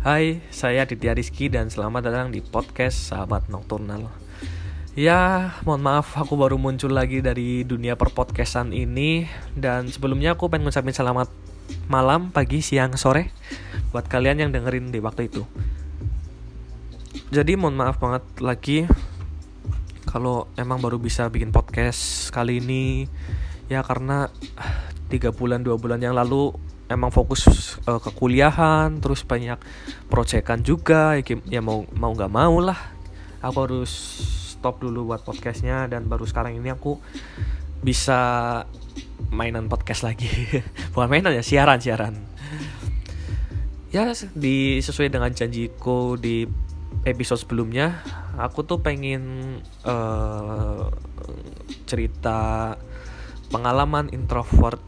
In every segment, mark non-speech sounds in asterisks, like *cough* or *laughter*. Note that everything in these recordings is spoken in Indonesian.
Hai, saya Ditya Rizky dan selamat datang di podcast Sahabat Nocturnal. Ya, mohon maaf aku baru muncul lagi dari dunia perpodcastan ini dan sebelumnya aku pengen ngucapin selamat malam, pagi, siang, sore buat kalian yang dengerin di waktu itu. Jadi mohon maaf banget lagi kalau emang baru bisa bikin podcast kali ini ya karena tiga bulan dua bulan yang lalu emang fokus uh, ke kuliahan terus banyak proyekan juga ya, ya mau mau nggak mau lah. Aku harus stop dulu buat podcastnya dan baru sekarang ini aku bisa mainan podcast lagi. *laughs* Bukan mainan ya siaran siaran. Ya di sesuai dengan janjiku di episode sebelumnya aku tuh pengen uh, cerita pengalaman introvert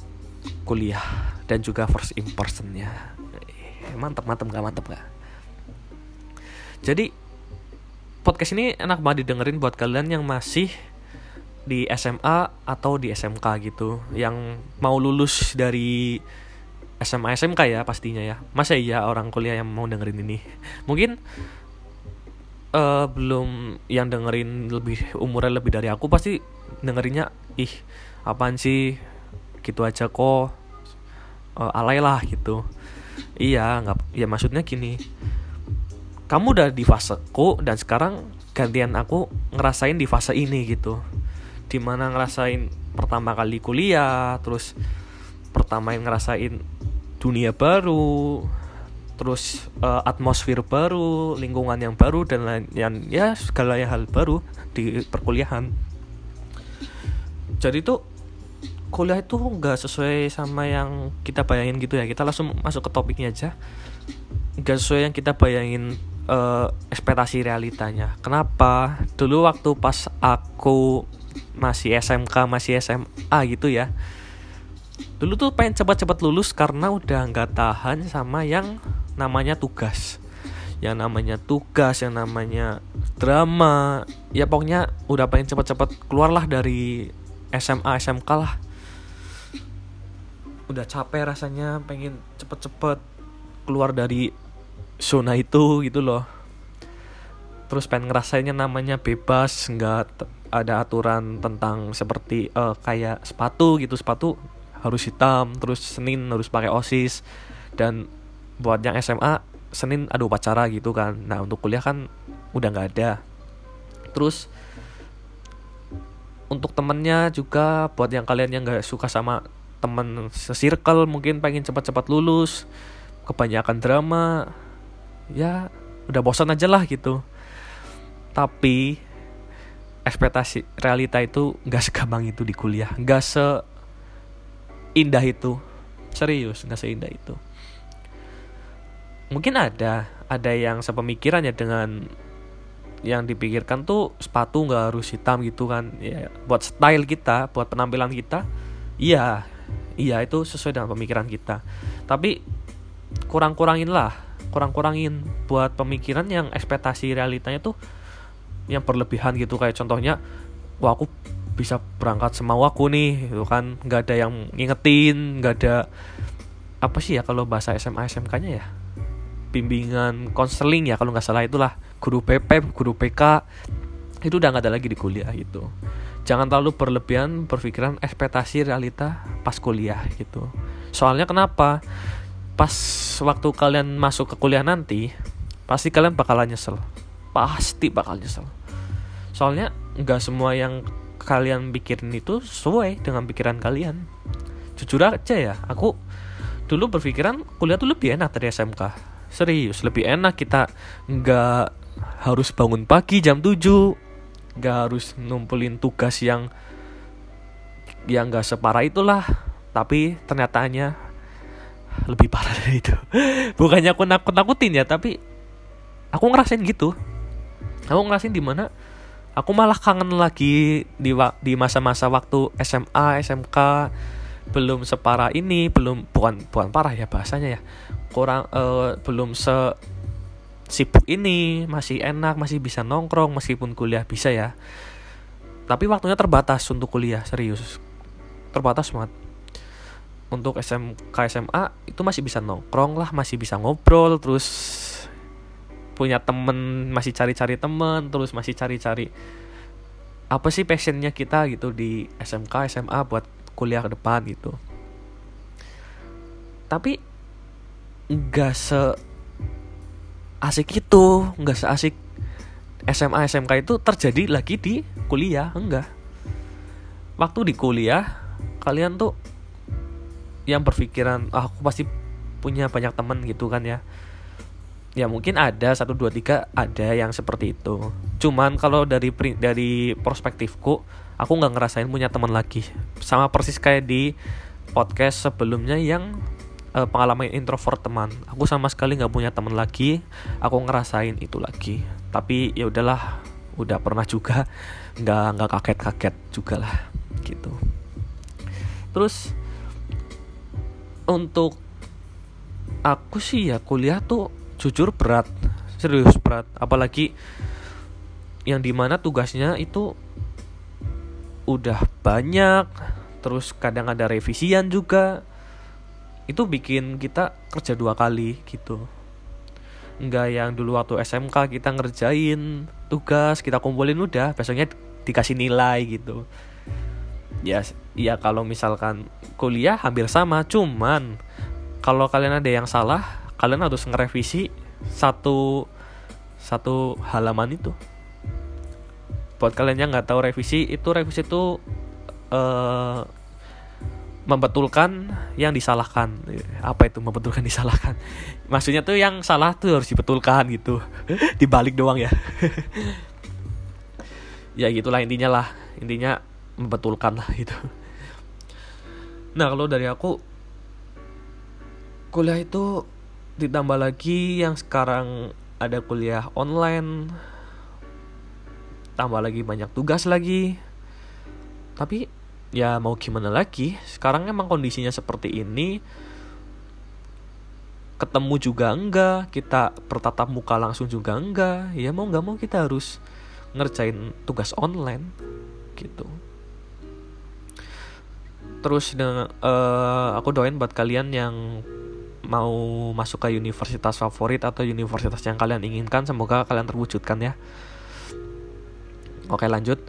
kuliah dan juga first impressionnya eh, mantep mantep gak mantep gak jadi podcast ini enak banget didengerin buat kalian yang masih di SMA atau di SMK gitu. Yang mau lulus dari SMA SMK ya pastinya ya. Masa iya orang kuliah yang mau dengerin ini? Mungkin uh, belum yang dengerin lebih umurnya lebih dari aku pasti dengerinnya ih apaan sih? Gitu aja kok uh, alay lah gitu. Iya nggak ya maksudnya gini. Kamu udah di faseku dan sekarang gantian aku ngerasain di fase ini gitu. Di mana ngerasain pertama kali kuliah terus pertama yang ngerasain dunia baru terus uh, atmosfer baru lingkungan yang baru dan lain yang ya segala hal baru di perkuliahan. Jadi tuh kuliah itu nggak sesuai sama yang kita bayangin gitu ya. Kita langsung masuk ke topiknya aja. Nggak sesuai yang kita bayangin uh, ekspektasi realitanya. Kenapa? Dulu waktu pas aku masih SMK masih SMA gitu ya dulu tuh pengen cepat-cepat lulus karena udah nggak tahan sama yang namanya tugas. Yang namanya tugas yang namanya drama. Ya pokoknya udah pengen cepat-cepat keluarlah dari SMA SMK lah udah capek rasanya pengen cepet-cepet keluar dari zona itu gitu loh. Terus pengen ngerasainnya namanya bebas nggak ada aturan tentang seperti uh, kayak sepatu gitu. Sepatu harus hitam terus senin harus pakai osis. Dan buat yang SMA senin ada upacara gitu kan. Nah untuk kuliah kan udah nggak ada. Terus untuk temennya juga buat yang kalian yang nggak suka sama teman sesirkel mungkin pengen cepat-cepat lulus kebanyakan drama ya udah bosan aja lah gitu. Tapi ekspektasi realita itu nggak segampang itu di kuliah nggak seindah itu. Serius nggak seindah itu. Mungkin ada ada yang sepemikiran ya dengan yang dipikirkan tuh sepatu nggak harus hitam gitu kan ya buat style kita buat penampilan kita iya iya itu sesuai dengan pemikiran kita. Tapi kurang-kurangin lah kurang-kurangin buat pemikiran yang ekspektasi realitanya tuh yang berlebihan gitu. Kayak contohnya wah aku bisa berangkat semau aku nih itu kan. Nggak ada yang ngingetin nggak ada apa sih ya kalau bahasa SMA SMK nya ya? Bimbingan konseling ya kalau nggak salah itulah. Guru PP guru PK itu udah nggak ada lagi di kuliah gitu. Jangan terlalu berlebihan berpikiran ekspektasi realita pas kuliah gitu. Soalnya kenapa? Pas waktu kalian masuk ke kuliah nanti pasti kalian bakalan nyesel. Pasti bakal nyesel. Soalnya nggak semua yang kalian pikirin itu sesuai dengan pikiran kalian. Jujur aja ya aku dulu berpikiran kuliah tuh lebih enak dari SMK serius lebih enak kita nggak harus bangun pagi jam 7 gak harus numpulin tugas yang yang gak separah itulah. Tapi ternyatanya lebih parah dari itu. *laughs* Bukannya aku nakut nakutin ya tapi aku ngerasain gitu. Aku ngerasain di mana aku malah kangen lagi di di masa-masa waktu SMA SMK belum separah ini belum bukan bukan parah ya bahasanya ya. Kurang uh, belum se sibuk ini masih enak masih bisa nongkrong meskipun kuliah bisa ya. Tapi waktunya terbatas untuk kuliah serius. Terbatas banget. Untuk SMK SMA itu masih bisa nongkrong lah masih bisa ngobrol terus punya temen masih cari-cari temen terus masih cari-cari apa sih passionnya kita gitu di SMK SMA buat kuliah ke depan gitu. Tapi nggak se asik itu nggak seasik SMA SMK itu terjadi lagi di kuliah enggak. Waktu di kuliah kalian tuh yang berpikiran ah, aku pasti punya banyak temen gitu kan ya. Ya mungkin ada satu dua tiga ada yang seperti itu. Cuman kalau dari dari perspektifku aku nggak ngerasain punya teman lagi. Sama persis kayak di podcast sebelumnya yang uh, pengalaman introvert teman. Aku sama sekali nggak punya teman lagi. Aku ngerasain itu lagi. Tapi ya udahlah udah pernah juga. Nggak nggak kaget kaget juga lah gitu. Terus untuk aku sih ya kuliah tuh jujur berat serius berat. Apalagi yang di mana tugasnya itu udah banyak terus kadang ada revisian juga itu bikin kita kerja dua kali gitu. Nggak yang dulu waktu SMK kita ngerjain tugas kita kumpulin udah besoknya dikasih nilai gitu. Ya ya kalau misalkan kuliah hampir sama cuman kalau kalian ada yang salah kalian harus ngerevisi satu satu halaman itu. Buat kalian yang nggak tahu revisi itu revisi itu uh, membetulkan yang disalahkan. Apa itu membetulkan *laughs* disalahkan? Maksudnya tuh yang salah tuh harus dibetulkan gitu. *laughs* Dibalik doang ya. *laughs* Ya gitulah intinya lah. Intinya membetulkan lah gitu. Nah kalau dari aku kuliah itu ditambah lagi yang sekarang ada kuliah online tambah lagi banyak tugas lagi. Tapi ya mau gimana lagi? Sekarang emang kondisinya seperti ini. Ketemu juga enggak kita bertatap muka langsung juga enggak. Ya mau nggak mau kita harus ngerjain tugas online gitu. Terus dengan uh, aku doain buat kalian yang mau masuk ke universitas favorit atau universitas yang kalian inginkan semoga kalian terwujudkan ya. Oke lanjut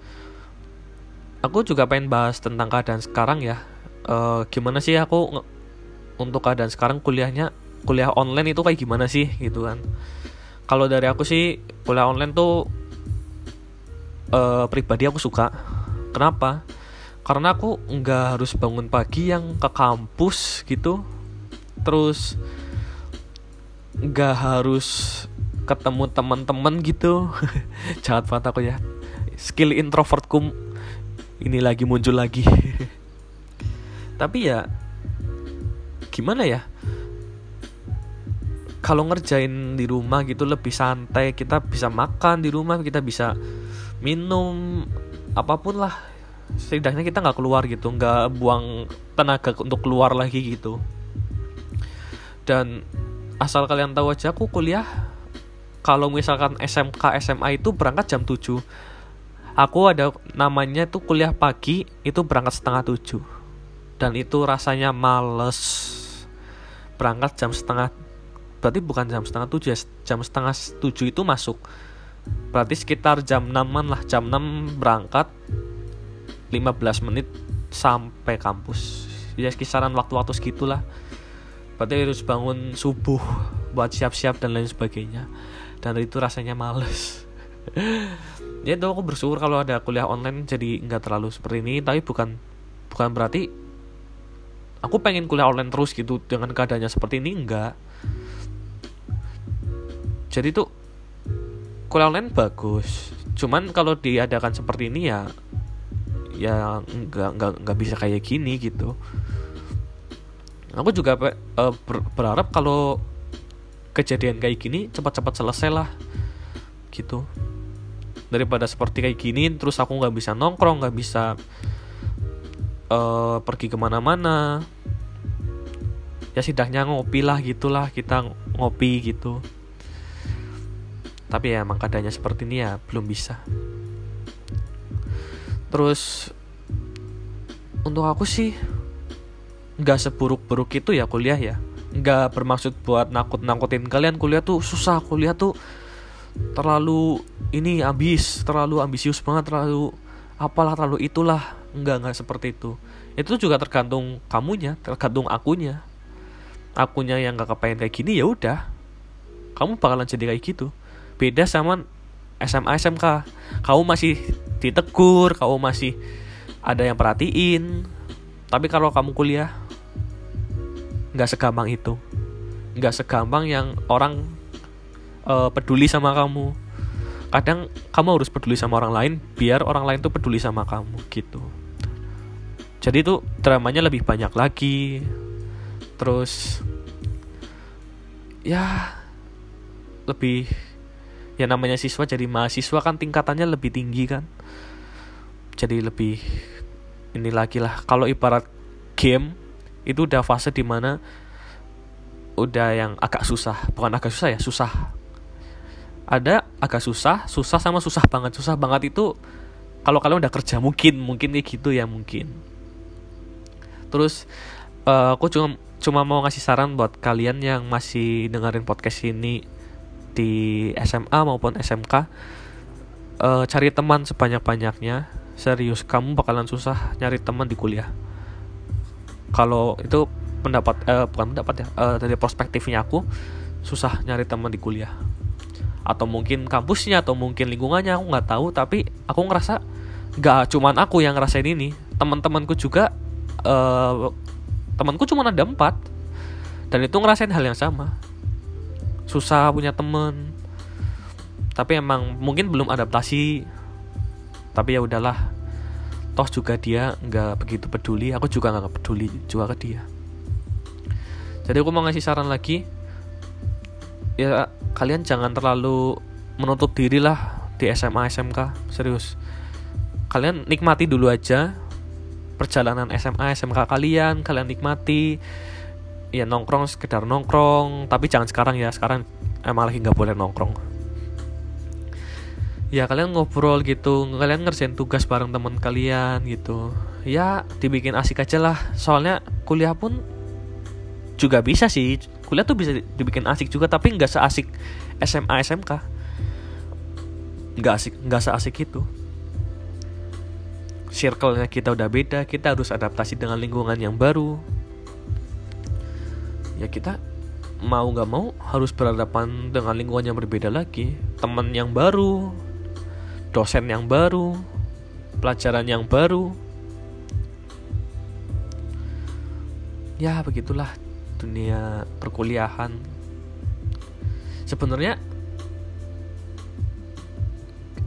aku juga pengen bahas tentang keadaan sekarang ya. Uh, gimana sih aku untuk keadaan sekarang kuliahnya kuliah online itu kayak gimana sih gitu kan. Kalau dari aku sih kuliah online tuh uh, pribadi aku suka. Kenapa? Karena aku nggak harus bangun pagi yang ke kampus gitu. Terus nggak harus ketemu teman-teman gitu. *laughs* Jahat banget aku ya. Skill introvertku ini lagi muncul lagi. *laughs* Tapi ya gimana ya? Kalau ngerjain di rumah gitu lebih santai kita bisa makan di rumah kita bisa minum apa pun lah. Setidaknya kita nggak keluar gitu nggak buang tenaga untuk keluar lagi gitu. Dan asal kalian tahu aja aku kuliah kalau misalkan SMK SMA itu berangkat jam 7 aku ada namanya tuh kuliah pagi itu berangkat setengah 7 dan itu rasanya males. Berangkat jam setengah berarti bukan jam setengah 7 ya jam setengah 7 itu masuk. Berarti sekitar jam 6an lah jam 6 berangkat 15 menit sampai kampus. Ya kisaran waktu-waktu segitulah. Berarti harus bangun subuh buat siap-siap dan lain sebagainya. Dan itu rasanya males *laughs* ya itu aku bersyukur kalau ada kuliah online jadi nggak terlalu seperti ini tapi bukan bukan berarti aku pengen kuliah online terus gitu dengan keadaannya seperti ini enggak jadi tuh kuliah online bagus cuman kalau diadakan seperti ini ya ya nggak nggak nggak bisa kayak gini gitu. Aku juga uh, ber berharap kalau kejadian kayak gini cepat-cepat selesai lah gitu daripada seperti kayak gini terus aku nggak bisa nongkrong nggak bisa uh, pergi ke mana-mana. Ya setidaknya ngopi lah gitulah kita ngopi gitu. Tapi ya emang keadaannya seperti ini ya belum bisa. Terus untuk aku sih nggak seburuk-buruk itu ya kuliah ya. Nggak bermaksud buat nakut-nakutin kalian. Kuliah tuh susah kuliah tuh terlalu ini ambis terlalu ambisius banget terlalu apalah terlalu itulah. Enggak enggak seperti itu. Itu juga tergantung kamunya tergantung akunya. Akunya yang gak kepengen kayak gini ya udah. Kamu bakalan jadi kayak gitu. Beda sama SMA SMK kamu masih ditegur kamu masih ada yang perhatiin. Tapi kalau kamu kuliah nggak segampang itu. Nggak segampang yang orang uh, peduli sama kamu. Kadang kamu harus peduli sama orang lain biar orang lain tuh peduli sama kamu gitu. Jadi itu dramanya lebih banyak lagi. Terus ya lebih ya namanya siswa jadi mahasiswa kan tingkatannya lebih tinggi kan. Jadi lebih ini lagi lah. Kalau ibarat game itu udah fase di mana udah yang agak susah. Bukan agak susah ya susah ada agak susah susah sama susah banget. Susah banget itu kalau kalian udah kerja mungkin mungkin kayak gitu ya mungkin. Terus uh, aku cuma cuma mau ngasih saran buat kalian yang masih dengerin podcast ini di SMA maupun SMK uh, eh, cari teman sebanyak-banyaknya. Serius kamu bakalan susah nyari teman di kuliah. Kalau itu pendapat uh, bukan pendapat ya uh, dari perspektifnya aku susah nyari teman di kuliah atau mungkin kampusnya atau mungkin lingkungannya aku nggak tahu. Tapi aku ngerasa nggak cuman aku yang ngerasain ini. Teman-temanku juga uh, temanku cuma ada empat. Dan itu ngerasain hal yang sama. Susah punya temen tapi emang mungkin belum adaptasi. Tapi ya udahlah. Toh juga dia nggak begitu peduli. Aku juga nggak peduli juga ke dia. Jadi aku mau ngasih saran lagi ya kalian jangan terlalu menutup diri lah di SMA SMK serius. Kalian nikmati dulu aja perjalanan SMA SMK kalian kalian nikmati. Ya nongkrong sekedar nongkrong tapi jangan sekarang ya sekarang emang lagi nggak boleh nongkrong. Ya kalian ngobrol gitu kalian ngerjain tugas bareng teman kalian gitu. Ya dibikin asik aja lah. Soalnya kuliah pun juga bisa sih kuliah tuh bisa dibikin asik juga tapi nggak seasik SMA SMK nggak asik nggak seasik itu. Circle-nya kita udah beda kita harus adaptasi dengan lingkungan yang baru. Ya kita mau nggak mau harus berhadapan dengan lingkungan yang berbeda lagi. Teman yang baru dosen yang baru, pelajaran yang baru. Ya, begitulah dunia perkuliahan. Sebenarnya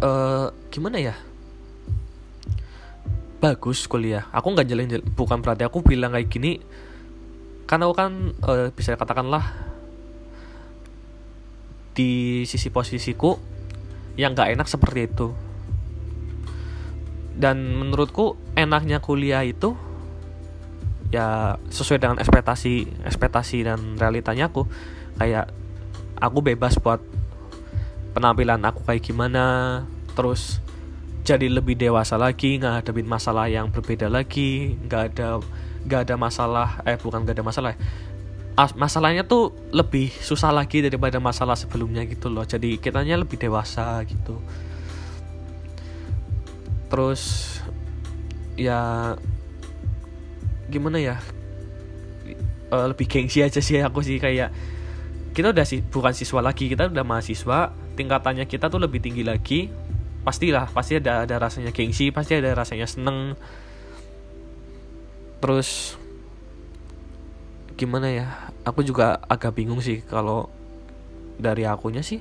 uh, gimana ya? Bagus kuliah. Aku nggak jalan, bukan berarti aku bilang kayak gini karena aku kan uh, bisa katakanlah di sisi posisiku yang nggak enak seperti itu dan menurutku enaknya kuliah itu ya sesuai dengan ekspektasi ekspektasi dan realitanya aku kayak aku bebas buat penampilan aku kayak gimana terus jadi lebih dewasa lagi nggak ada masalah yang berbeda lagi nggak ada nggak ada masalah eh bukan nggak ada masalah masalahnya tuh lebih susah lagi daripada masalah sebelumnya gitu loh. Jadi kitanya lebih dewasa gitu. Terus ya gimana ya? Uh, lebih gengsi aja sih aku sih kayak kita udah sih bukan siswa lagi kita udah mahasiswa tingkatannya kita tuh lebih tinggi lagi. Pastilah pasti ada ada rasanya gengsi pasti ada rasanya seneng. Terus gimana ya? Aku juga agak bingung sih kalau dari akunya sih.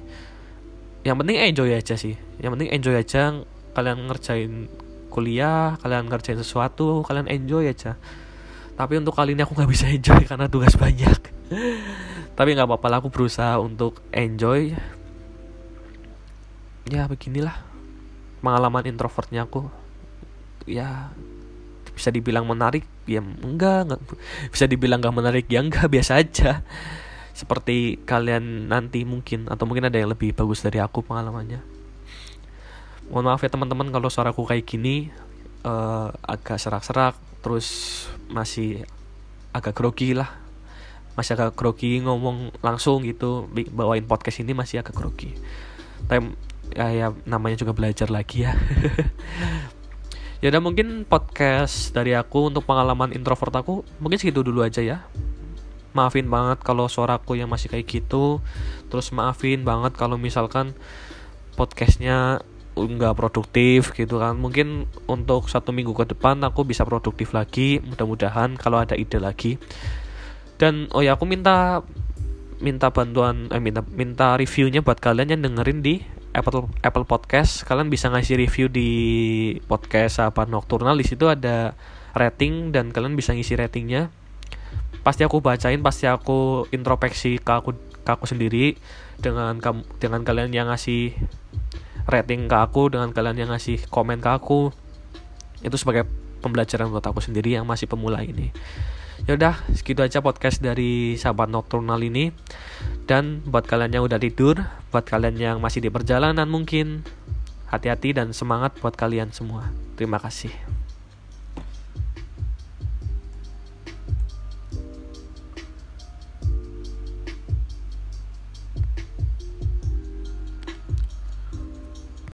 Yang penting enjoy aja sih. Yang penting enjoy aja kalian ngerjain kuliah kalian ngerjain sesuatu kalian enjoy aja tapi untuk kali ini aku nggak bisa enjoy *laughs* karena tugas banyak. Tapi nggak apa-apa lah aku berusaha untuk enjoy. Ya beginilah pengalaman introvertnya aku. Ya bisa dibilang menarik ya enggak, enggak. Bisa dibilang enggak menarik ya enggak *laughs* biasa aja. Seperti kalian nanti mungkin atau mungkin ada yang lebih bagus dari aku pengalamannya. Mohon maaf ya teman-teman kalau suaraku kayak gini uh, agak serak-serak terus masih agak grogi lah. Masih agak grogi ngomong langsung gitu bawain podcast ini masih agak grogi. Time ya, ya namanya juga belajar lagi ya. *laughs* Ya udah mungkin podcast dari aku untuk pengalaman introvert aku mungkin segitu dulu aja ya. Maafin banget kalau suaraku yang masih kayak gitu. Terus maafin banget kalau misalkan podcastnya nggak produktif gitu kan. Mungkin untuk satu minggu ke depan aku bisa produktif lagi mudah-mudahan kalau ada ide lagi. Dan oh ya aku minta minta bantuan eh minta minta reviewnya buat kalian yang dengerin di Apple Apple Podcast. Kalian bisa ngasih review di podcast apa nocturnal. Di situ ada rating dan kalian bisa ngisi ratingnya. Pasti aku bacain pasti aku introspeksi ke aku ke aku sendiri dengan dengan kalian yang ngasih rating ke aku dengan kalian yang ngasih komen ke aku. Itu sebagai pembelajaran buat aku sendiri yang masih pemula ini. Ya udah segitu aja podcast dari sahabat nocturnal ini. Dan buat kalian yang udah tidur buat kalian yang masih di perjalanan mungkin hati-hati dan semangat buat kalian semua. Terima kasih